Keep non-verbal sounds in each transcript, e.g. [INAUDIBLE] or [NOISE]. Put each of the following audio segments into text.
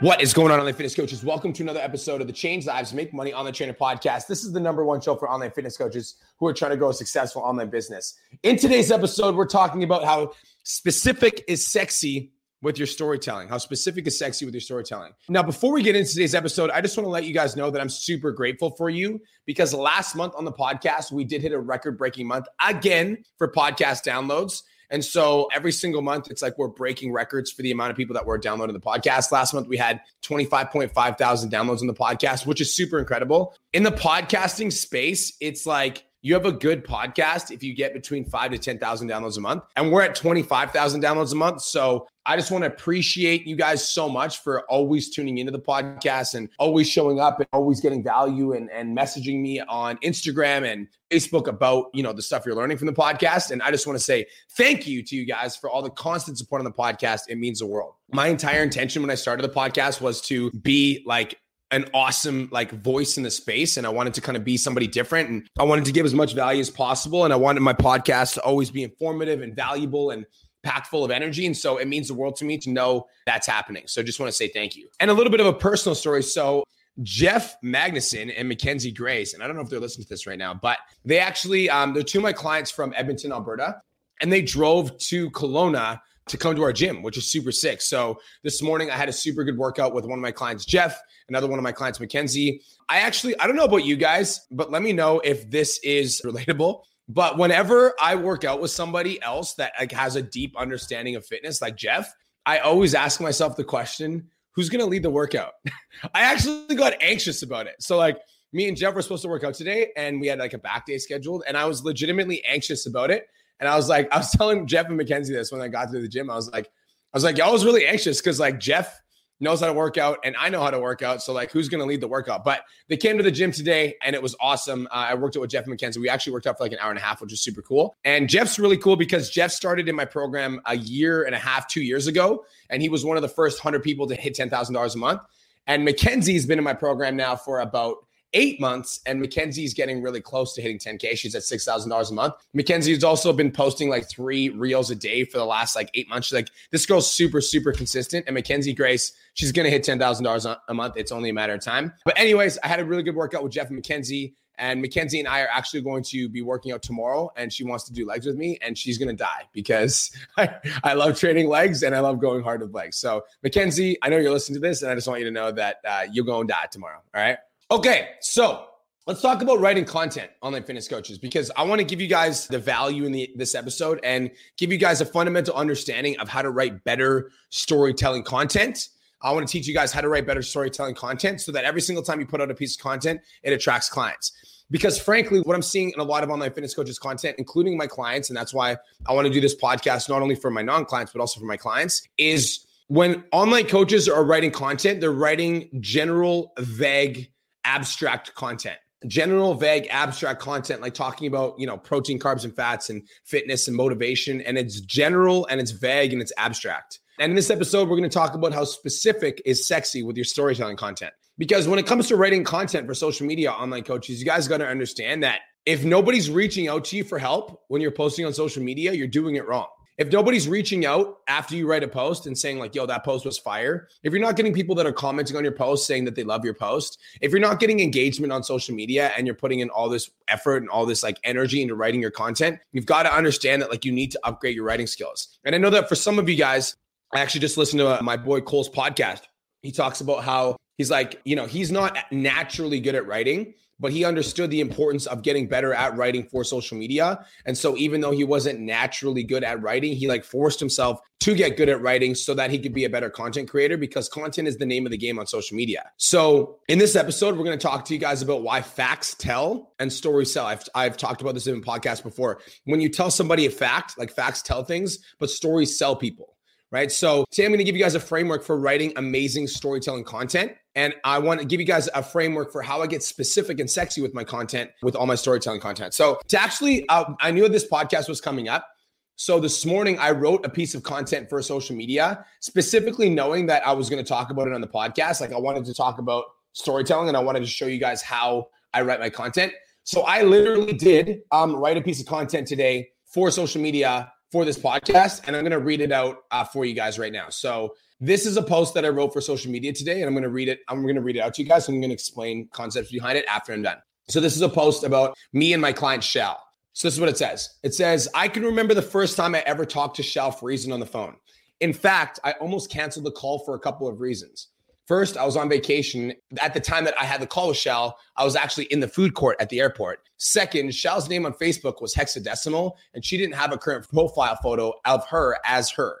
What is going on, online fitness coaches? Welcome to another episode of the Change Lives Make Money on Online Trainer podcast. This is the number one show for online fitness coaches who are trying to grow a successful online business. In today's episode, we're talking about how specific is sexy with your storytelling, how specific is sexy with your storytelling. Now, before we get into today's episode, I just want to let you guys know that I'm super grateful for you because last month on the podcast, we did hit a record breaking month again for podcast downloads. And so every single month, it's like we're breaking records for the amount of people that were downloading the podcast. Last month, we had 25.5 thousand downloads on the podcast, which is super incredible. In the podcasting space, it's like you have a good podcast if you get between five to 10,000 downloads a month. And we're at 25,000 downloads a month. So I just want to appreciate you guys so much for always tuning into the podcast and always showing up and always getting value and, and messaging me on Instagram and Facebook about, you know, the stuff you're learning from the podcast. And I just want to say thank you to you guys for all the constant support on the podcast. It means the world. My entire intention when I started the podcast was to be like an awesome like voice in the space and I wanted to kind of be somebody different and I wanted to give as much value as possible and I wanted my podcast to always be informative and valuable and packed full of energy and so it means the world to me to know that's happening. So just want to say thank you. And a little bit of a personal story. So Jeff Magnuson and Mackenzie Grace, and I don't know if they're listening to this right now, but they actually um, they're two of my clients from Edmonton, Alberta, and they drove to Kelowna to come to our gym, which is super sick. So this morning I had a super good workout with one of my clients, Jeff, another one of my clients, Mackenzie. I actually, I don't know about you guys, but let me know if this is [LAUGHS] relatable. But whenever I work out with somebody else that like has a deep understanding of fitness, like Jeff, I always ask myself the question, who's to lead the workout? [LAUGHS] I actually got anxious about it. So like me and Jeff were supposed to work out today and we had like a back day scheduled and I was legitimately anxious about it and I was like, I was [LAUGHS] telling Jeff and Mackenzie this when I got to the gym. I was like, I was like, I was really anxious because like Jeff knows how to work out and I know how to work out. So like, who's going to lead the workout? But they came to the gym today and it was awesome. Uh, I worked out with Jeff and Mackenzie. We actually worked out for like an hour and a half, which is super cool. And Jeff's really cool because Jeff started in my program a year and a half, two years ago. And he was one of the first hundred people to hit $10,000 a month. And Mackenzie's been in my program now for about eight months, and Mackenzie's getting really close to hitting 10K. She's at $6,000 a month. Mackenzie's also been posting like three reels a day for the last like eight months. She's like, this girl's super, super consistent. And Mackenzie Grace, she's going to hit $10,000 a month. It's only a matter of time. But, anyways, I had a really good workout with Jeff and Mackenzie. And Mackenzie and I are actually going to be working out tomorrow, and she wants to do legs with me, and she's gonna die because [LAUGHS] I, I love training legs and I love going hard with legs. So, Mackenzie, I know you're listening to this, and I just want you to know that uh, you're to die tomorrow. All right. Okay, so let's talk about writing content, online fitness coaches, because I want to give you guys the value in the, this episode and give you guys a fundamental understanding of how to write better storytelling content. I want to teach you guys how to write better storytelling content so that every single time you put out a piece of content, it attracts clients. Because frankly, what I'm seeing in a lot of online fitness coaches content, including my clients, and that's why I want to do this podcast not only for my non-clients but also for my clients, is when online coaches are writing content, they're writing general, vague abstract content general vague abstract content like talking about you know protein carbs and fats and fitness and motivation and it's general and it's vague and it's abstract. And in this episode we're going to talk about how specific is sexy with your storytelling content. Because when it comes to writing content for social media online coaches you guys got to understand that if nobody's reaching out to you for help when you're posting on social media you're doing it wrong if nobody's reaching out after you write a post and saying like yo that post was fire if you're not getting people that are commenting on your post saying that they love your post if you're not getting engagement on social media and you're putting in all this effort and all this like energy into writing your content you've got to understand that like you need to upgrade your writing skills. And i know that for some of you guys i actually just listened to uh, my boy cole's podcast. He talks about how he's like you know he's not naturally good at writing but he understood the importance of getting better at writing for social media. And so even though he wasn't naturally good at writing, he like forced himself to get good at writing so that he could be a better content creator because content is the name of the game on social media. So in this episode, we're going to talk to you guys about why facts tell and stories sell. I've, I've talked about this in a podcast before. When you tell somebody a fact, like facts tell things, but stories sell people right? So today I'm going to give you guys a framework for writing amazing storytelling content. And I want to give you guys a framework for how I get specific and sexy with my content, with all my storytelling content. So to actually, uh, I knew this podcast was coming up. So this morning I wrote a piece of content for social media, specifically knowing that I was going to talk about it on the podcast. Like I wanted to talk about storytelling and I wanted to show you guys how I write my content. So I literally did um, write a piece of content today for social media for this podcast, and I'm going to read it out uh, for you guys right now. So this is a post that I wrote for social media today, and I'm going to read it. I'm going to read it out to you guys. And I'm going to explain concepts behind it after I'm done. So this is a post about me and my client Shell. So this is what it says. It says, I can remember the first time I ever talked to Shell Friesen on the phone. In fact, I almost canceled the call for a couple of reasons. First, I was on vacation. At the time that I had the call with Shell, I was actually in the food court at the airport. Second, Shell's name on Facebook was hexadecimal, and she didn't have a current profile photo of her as her.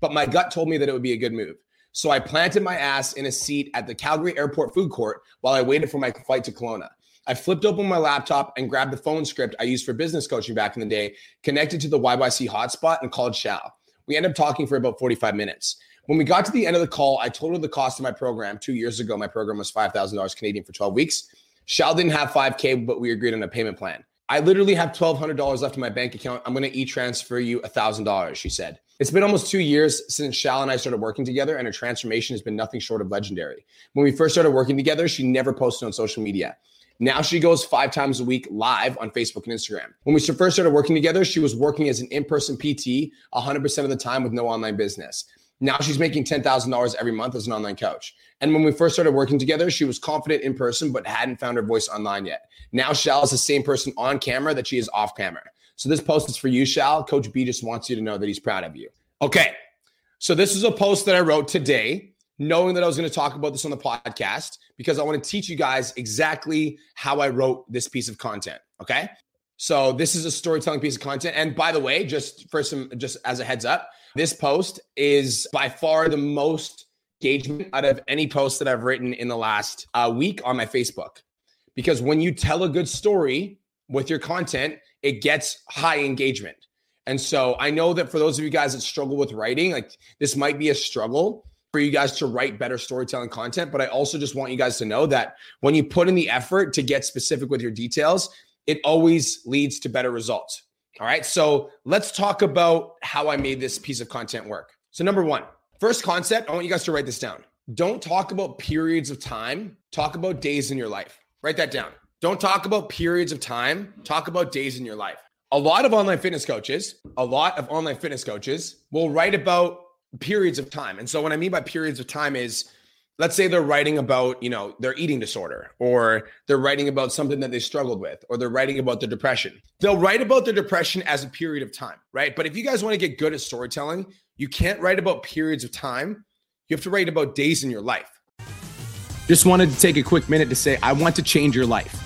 But my gut told me that it would be a good move. So I planted my ass in a seat at the Calgary Airport food court while I waited for my flight to Kelowna. I flipped open my laptop and grabbed the phone script I used for business coaching back in the day, connected to the YYC hotspot, and called Shal. We ended up talking for about 45 minutes. When we got to the end of the call, I told her the cost of my program. Two years ago, my program was $5,000 Canadian for 12 weeks. Shal didn't have 5K, but we agreed on a payment plan. I literally have $1,200 left in my bank account. I'm going to e transfer you $1,000, she said. It's been almost two years since Shal and I started working together, and her transformation has been nothing short of legendary. When we first started working together, she never posted on social media. Now she goes five times a week live on Facebook and Instagram. When we first started working together, she was working as an in person PT 100% of the time with no online business. Now she's making $10,000 every month as an online coach. And when we first started working together, she was confident in person, but hadn't found her voice online yet. Now Shal is the same person on camera that she is off camera. So this post is for you, Shal. Coach B just wants you to know that he's proud of you. Okay. So this is a post that I wrote today knowing that I was going to talk about this on the podcast because I want to teach you guys exactly how I wrote this piece of content. Okay. So this is a storytelling piece of content. And by the way, just for some, just as a heads up, this post is by far the most engagement out of any post that I've written in the last uh, week on my Facebook. Because when you tell a good story with your content, it gets high engagement. And so I know that for those of you guys that struggle with writing, like this might be a struggle for you guys to write better storytelling content. But I also just want you guys to know that when you put in the effort to get specific with your details, it always leads to better results. All right. So let's talk about how I made this piece of content work. So, number one, first concept, I want you guys to write this down. Don't talk about periods of time, talk about days in your life. Write that down. Don't talk about periods of time, talk about days in your life. A lot of online fitness coaches, a lot of online fitness coaches will write about periods of time. And so what I mean by periods of time is let's say they're writing about, you know, their eating disorder or they're writing about something that they struggled with or they're writing about their depression. They'll write about their depression as a period of time, right? But if you guys want to get good at storytelling, you can't write about periods of time. You have to write about days in your life. Just wanted to take a quick minute to say I want to change your life.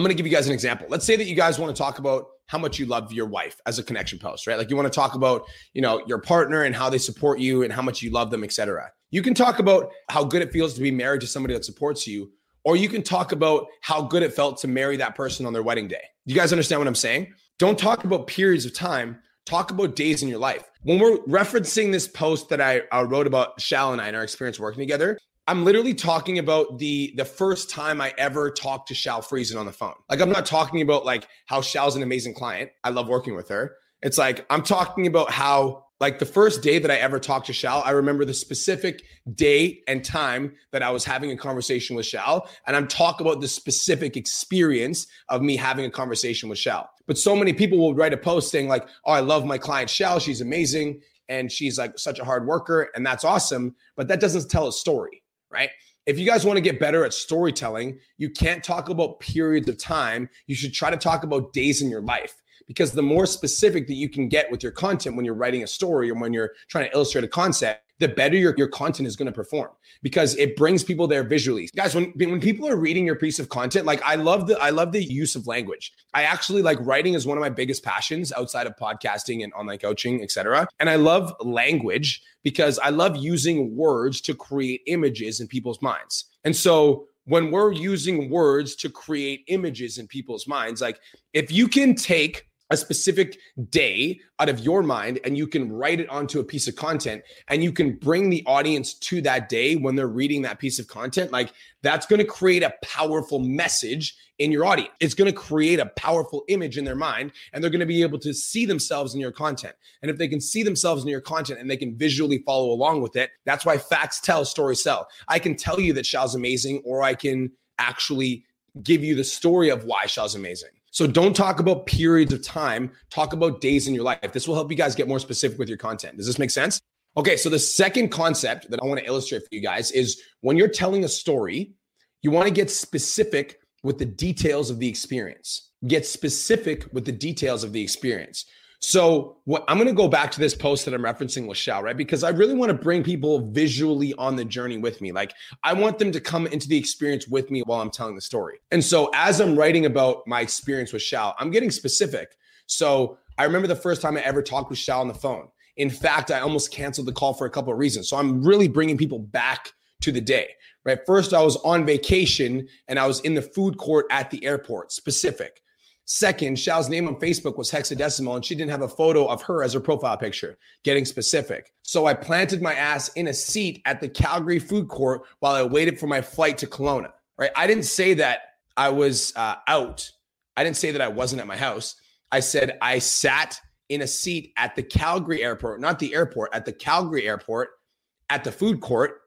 I'm going to give you guys an example. Let's say that you guys want to talk about how much you love your wife as a connection post, right? Like you want to talk about, you know, your partner and how they support you and how much you love them, etc. You can talk about how good it feels to be married to somebody that supports you, or you can talk about how good it felt to marry that person on their wedding day. You guys understand what I'm saying? Don't talk about periods of time. Talk about days in your life. When we're referencing this post that I, I wrote about Shal and I and our experience working together, I'm literally talking about the the first time I ever talked to Shal Friesen on the phone. Like I'm not talking about like how Shal's an amazing client. I love working with her. It's like I'm talking about how like the first day that I ever talked to Shal, I remember the specific day and time that I was having a conversation with Shal. And I'm talking about the specific experience of me having a conversation with Shal. But so many people will write a post saying, like, oh, I love my client Shal. She's amazing. And she's like such a hard worker. And that's awesome. But that doesn't tell a story right? If you guys want to get better at storytelling, you can't talk about periods of time. You should try to talk about days in your life because the more specific that you can get with your content when you're writing a story or when you're trying to illustrate a concept, the better your, your content is going to perform because it brings people there visually. Guys, when when people are reading your piece of content, like I love the I love the use of language. I actually like writing is one of my biggest passions outside of podcasting and online coaching, etc. And I love language because I love using words to create images in people's minds. And so when we're using words to create images in people's minds, like if you can take a specific day out of your mind and you can write it onto a piece of content and you can bring the audience to that day when they're reading that piece of content like that's going to create a powerful message in your audience. It's going to create a powerful image in their mind and they're going to be able to see themselves in your content. And if they can see themselves in your content and they can visually follow along with it that's why facts tell stories sell. I can tell you that Shaw's amazing or i can actually give you the story of why Shaw's amazing so don't talk about periods of time, talk about days in your life. This will help you guys get more specific with your content. Does this make sense? Okay, so the second concept that I want to illustrate for you guys is when you're telling a story, you want to get specific with the details of the experience. Get specific with the details of the experience. So what I'm going to go back to this post that I'm referencing with Shao, right? Because I really want to bring people visually on the journey with me. Like I want them to come into the experience with me while I'm telling the story. And so as I'm writing about my experience with Shao, I'm getting specific. So I remember the first time I ever talked with Shao on the phone. In fact, I almost canceled the call for a couple of reasons. So I'm really bringing people back to the day, right? First, I was on vacation and I was in the food court at the airport, specific. Second, Shao's name on Facebook was hexadecimal and she didn't have a photo of her as her profile picture, getting specific. So I planted my ass in a seat at the Calgary food court while I waited for my flight to Kelowna, right? I didn't say that I was uh, out. I didn't say that I wasn't at my house. I said I sat in a seat at the Calgary airport, not the airport, at the Calgary airport at the food court,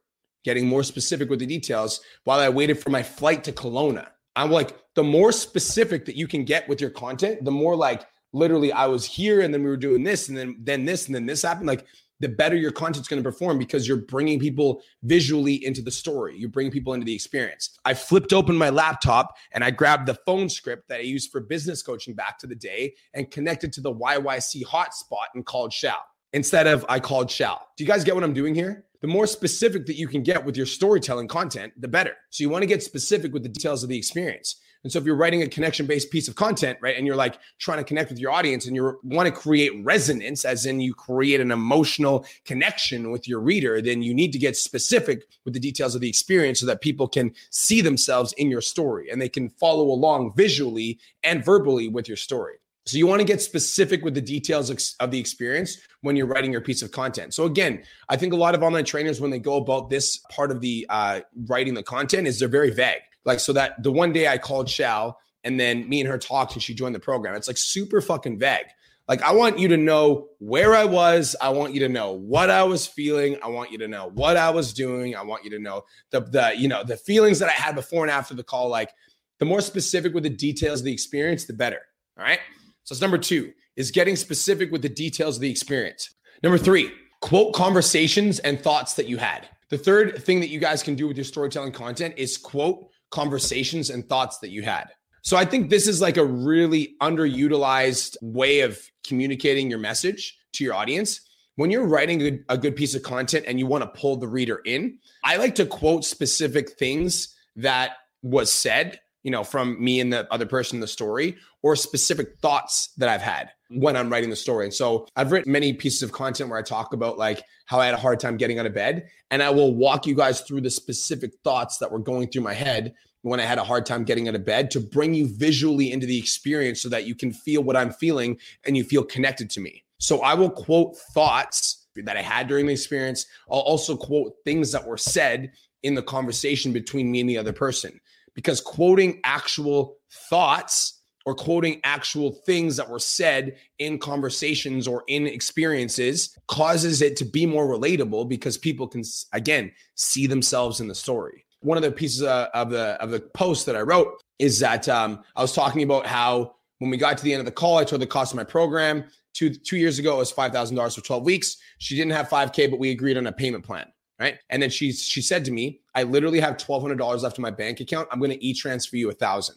getting more specific with the details while I waited for my flight to Kelowna. I'm like, the more specific that you can get with your content, the more like literally I was here and then we were doing this and then then this and then this happened. Like the better your content's going to perform because you're bringing people visually into the story. You're bringing people into the experience. I flipped open my laptop and I grabbed the phone script that I used for business coaching back to the day and connected to the YYC hotspot and called Shao instead of I called Shao. Do you guys get what I'm doing here? the more specific that you can get with your storytelling content, the better. So you want to get specific with the details of the experience. And so if you're writing a connection based piece of content, right, and you're like trying to connect with your audience and you want to create resonance, as in you create an emotional connection with your reader, then you need to get specific with the details of the experience so that people can see themselves in your story and they can follow along visually and verbally with your story. So you want to get specific with the details of the experience when you're writing your piece of content. So again, I think a lot of online trainers when they go about this part of the uh, writing the content is they're very vague. Like so that the one day I called Shao and then me and her talked and she joined the program. It's like super fucking vague. Like I want you to know where I was. I want you to know what I was feeling. I want you to know what I was doing. I want you to know the the you know the feelings that I had before and after the call. Like the more specific with the details of the experience, the better. All right. So it's number two is getting specific with the details of the experience. Number three, quote conversations and thoughts that you had. The third thing that you guys can do with your storytelling content is quote conversations and thoughts that you had. So I think this is like a really underutilized way of communicating your message to your audience. When you're writing a good, piece of content and you want to pull the reader in, I like to quote specific things that was said you know, from me and the other person in the story or specific thoughts that I've had mm-hmm. when I'm writing the story. And so I've written many pieces of content where I talk about like how I had a hard time getting out of bed. And I will walk you guys through the specific thoughts that were going through my head when I had a hard time getting out of bed to bring you visually into the experience so that you can feel what I'm feeling and you feel connected to me. So I will quote thoughts that I had during the experience. I'll also quote things that were said in the conversation between me and the other person because quoting actual thoughts or quoting actual things that were said in conversations or in experiences causes it to be more relatable because people can again see themselves in the story. One of the pieces of the of the post that i wrote is that um, i was talking about how when we got to the end of the call i told the cost of my program. Two two years ago it was $5000 for 12 weeks. She didn't have 5k but we agreed on a payment plan right? And then she she said to me, "I literally have twelve hundred dollars left in my bank account. I'm going to e-transfer you a thousand.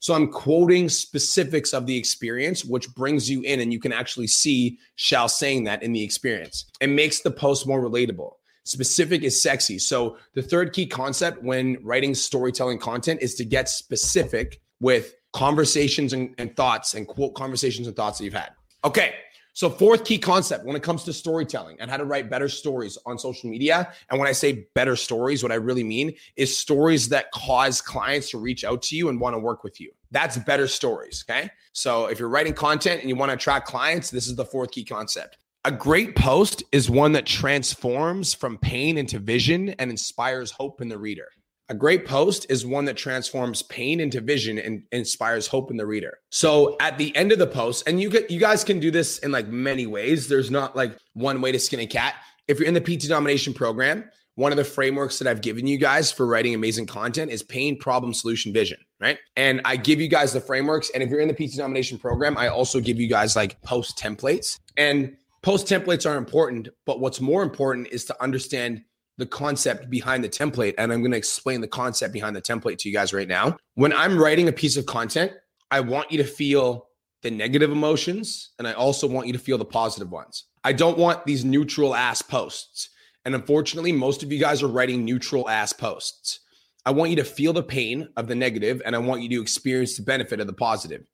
So I'm quoting specifics of the experience, which brings you in, and you can actually see Shao saying that in the experience. It makes the post more relatable. Specific is sexy. So the third key concept when writing storytelling content is to get specific with conversations and, and thoughts and quote conversations and thoughts that you've had. Okay. So, fourth key concept when it comes to storytelling and how to write better stories on social media. And when I say better stories, what I really mean is stories that cause clients to reach out to you and want to work with you. That's better stories. Okay. So, if you're writing content and you want to attract clients, this is the fourth key concept. A great post is one that transforms from pain into vision and inspires hope in the reader. A great post is one that transforms pain into vision and inspires hope in the reader. So at the end of the post, and you you guys can do this in like many ways. There's not like one way to skin a cat. If you're in the PT domination program, one of the frameworks that I've given you guys for writing amazing content is pain, problem, solution, vision, right? And I give you guys the frameworks. And if you're in the PT domination program, I also give you guys like post templates. And post templates are important, but what's more important is to understand the concept behind the template. And I'm going to explain the concept behind the template to you guys right now. When I'm writing a piece of content, I want you to feel the negative emotions and I also want you to feel the positive ones. I don't want these neutral ass posts. And unfortunately, most of you guys are writing neutral ass posts. I want you to feel the pain of the negative and I want you to experience the benefit of the positive.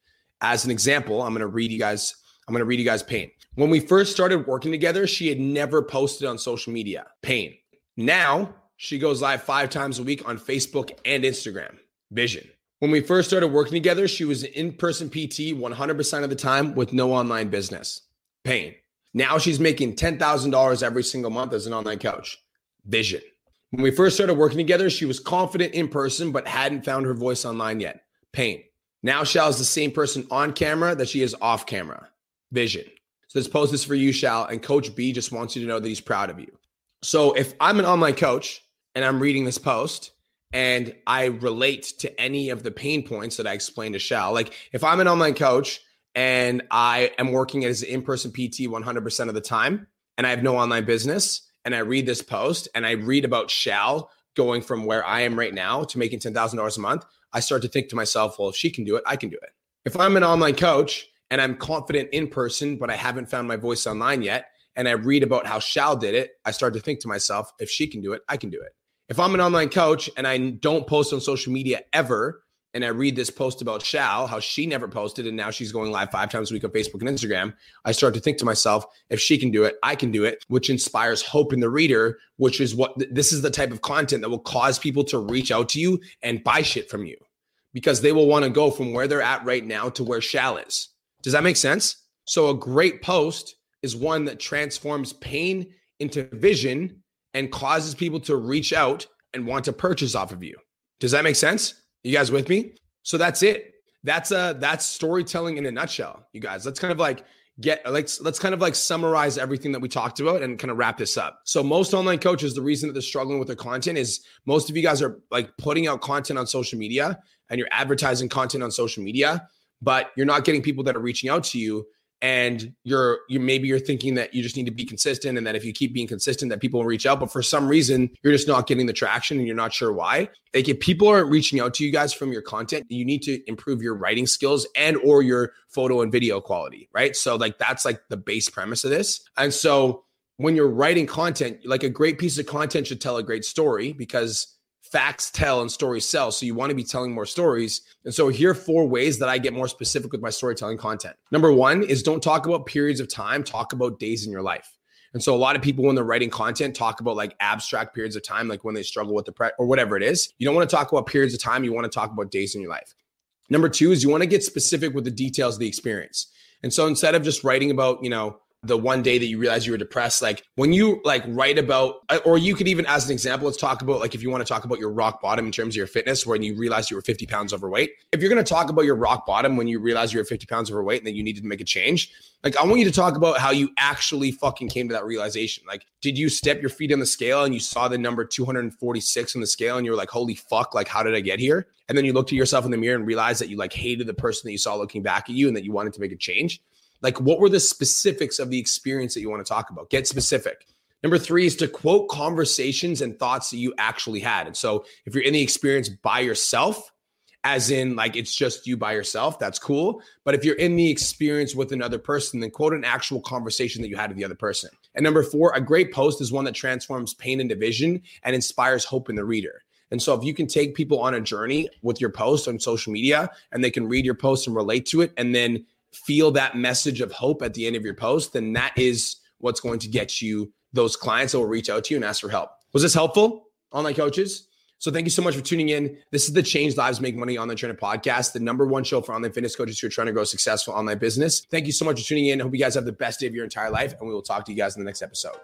As an example, I'm going to read you guys I'm going to read you guys pain. When we first started working together, she had never posted on social media. Pain. Now she goes live five times a week on Facebook and Instagram. Vision. When we first started working together, she was an in person PT 100% of the time with no online business. Pain. Now she's making $10,000 every single month as an online coach. Vision. When we first started working together, she was confident in person, but hadn't found her voice online yet. Pain. Now Shal is the same person on camera that she is off camera. Vision. So this post is for you, Shal, and Coach B just wants you to know that he's proud of you. So if I'm an online coach and I'm reading this post and I relate to any of the pain points that I explained to Shal, like if I'm an online coach and I am working as an in-person PT 100% of the time and I have no online business and I read this post and I read about Shal going from where I am right now to making $10,000 a month, I start to think to myself, well, if she can do it, I can do it. If I'm an online coach and I'm confident in person, but I haven't found my voice online yet, and I read about how Shal did it, I start to think to myself, if she can do it, I can do it. If I'm an online coach and I don't post on social media ever, and I read this post about Shal, how she never posted, and now she's going live five times a week on Facebook and Instagram, I start to think to myself, if she can do it, I can do it, which inspires hope in the reader, which is what this is the type of content that will cause people to reach out to you and buy shit from you because they will want to go from where they're at right now to where Shal is. Does that make sense? So, a great post is one that transforms pain into vision and causes people to reach out and want to purchase off of you. Does that make sense? You guys with me? So that's it. That's uh that's storytelling in a nutshell, you guys. Let's kind of like get let's let's kind of like summarize everything that we talked about and kind of wrap this up. So most online coaches, the reason that they're struggling with their content is most of you guys are like putting out content on social media and you're advertising content on social media, but you're not getting people that are reaching out to you and you're you maybe you're thinking that you just need to be consistent and that if you keep being consistent that people will reach out. But for some reason you're just not getting the traction and you're not sure why. Like if people aren't reaching out to you guys from your content you need to improve your writing skills and or your photo and video quality right? So like that's like the base premise of this. And so when you're writing content like a great piece of content should tell a great story because facts tell and stories sell. So you want to be telling more stories. And so here are four ways that I get more specific with my storytelling content. Number one is don't talk about periods of time, talk about days in your life. And so a lot of people when they're writing content talk about like abstract periods of time, like when they struggle with depression or whatever it is. You don't want to talk about periods of time. You want to talk about days in your life. Number two is you want to get specific with the details of the experience. And so instead of just writing about, you know, the one day that you realize you were depressed like when you like write about uh, or you could even as an example let's talk about like if you want to talk about your rock bottom in terms of your fitness when you realized you were 50 pounds overweight. If you're going to talk about your rock bottom when you realize you were 50 pounds overweight and that you needed to make a change like i want you to talk about how you actually fucking came to that realization. Like did you step your feet on the scale and you saw the number 246 on the scale and you were like holy fuck like how did i get here? And then you looked at yourself in the mirror and realized that you like hated the person that you saw looking back at you and that you wanted to make a change like, what were the specifics of the experience that you want to talk about? Get specific. Number three is to quote conversations and thoughts that you actually had. And so, if you're in the experience by yourself as in like it's just you by yourself, that's cool. But if you're in the experience with another person, then quote an actual conversation that you had with the other person. And number four, a great post is one that transforms pain into vision and inspires hope in the reader. And so if you can take people on a journey with your post on social media and they can read your post and relate to it and then feel that message of hope at the end of your post, then that is what's going to get you those clients that will reach out to you and ask for help. Was this helpful, online coaches? So thank you so much for tuning in. This is the Change Lives Make Money Online Trainer podcast, the number one show for online fitness coaches who are trying to grow a successful online business. Thank you so much for tuning in. I hope you guys have the best day of your entire life, and we will talk to you guys in the next episode.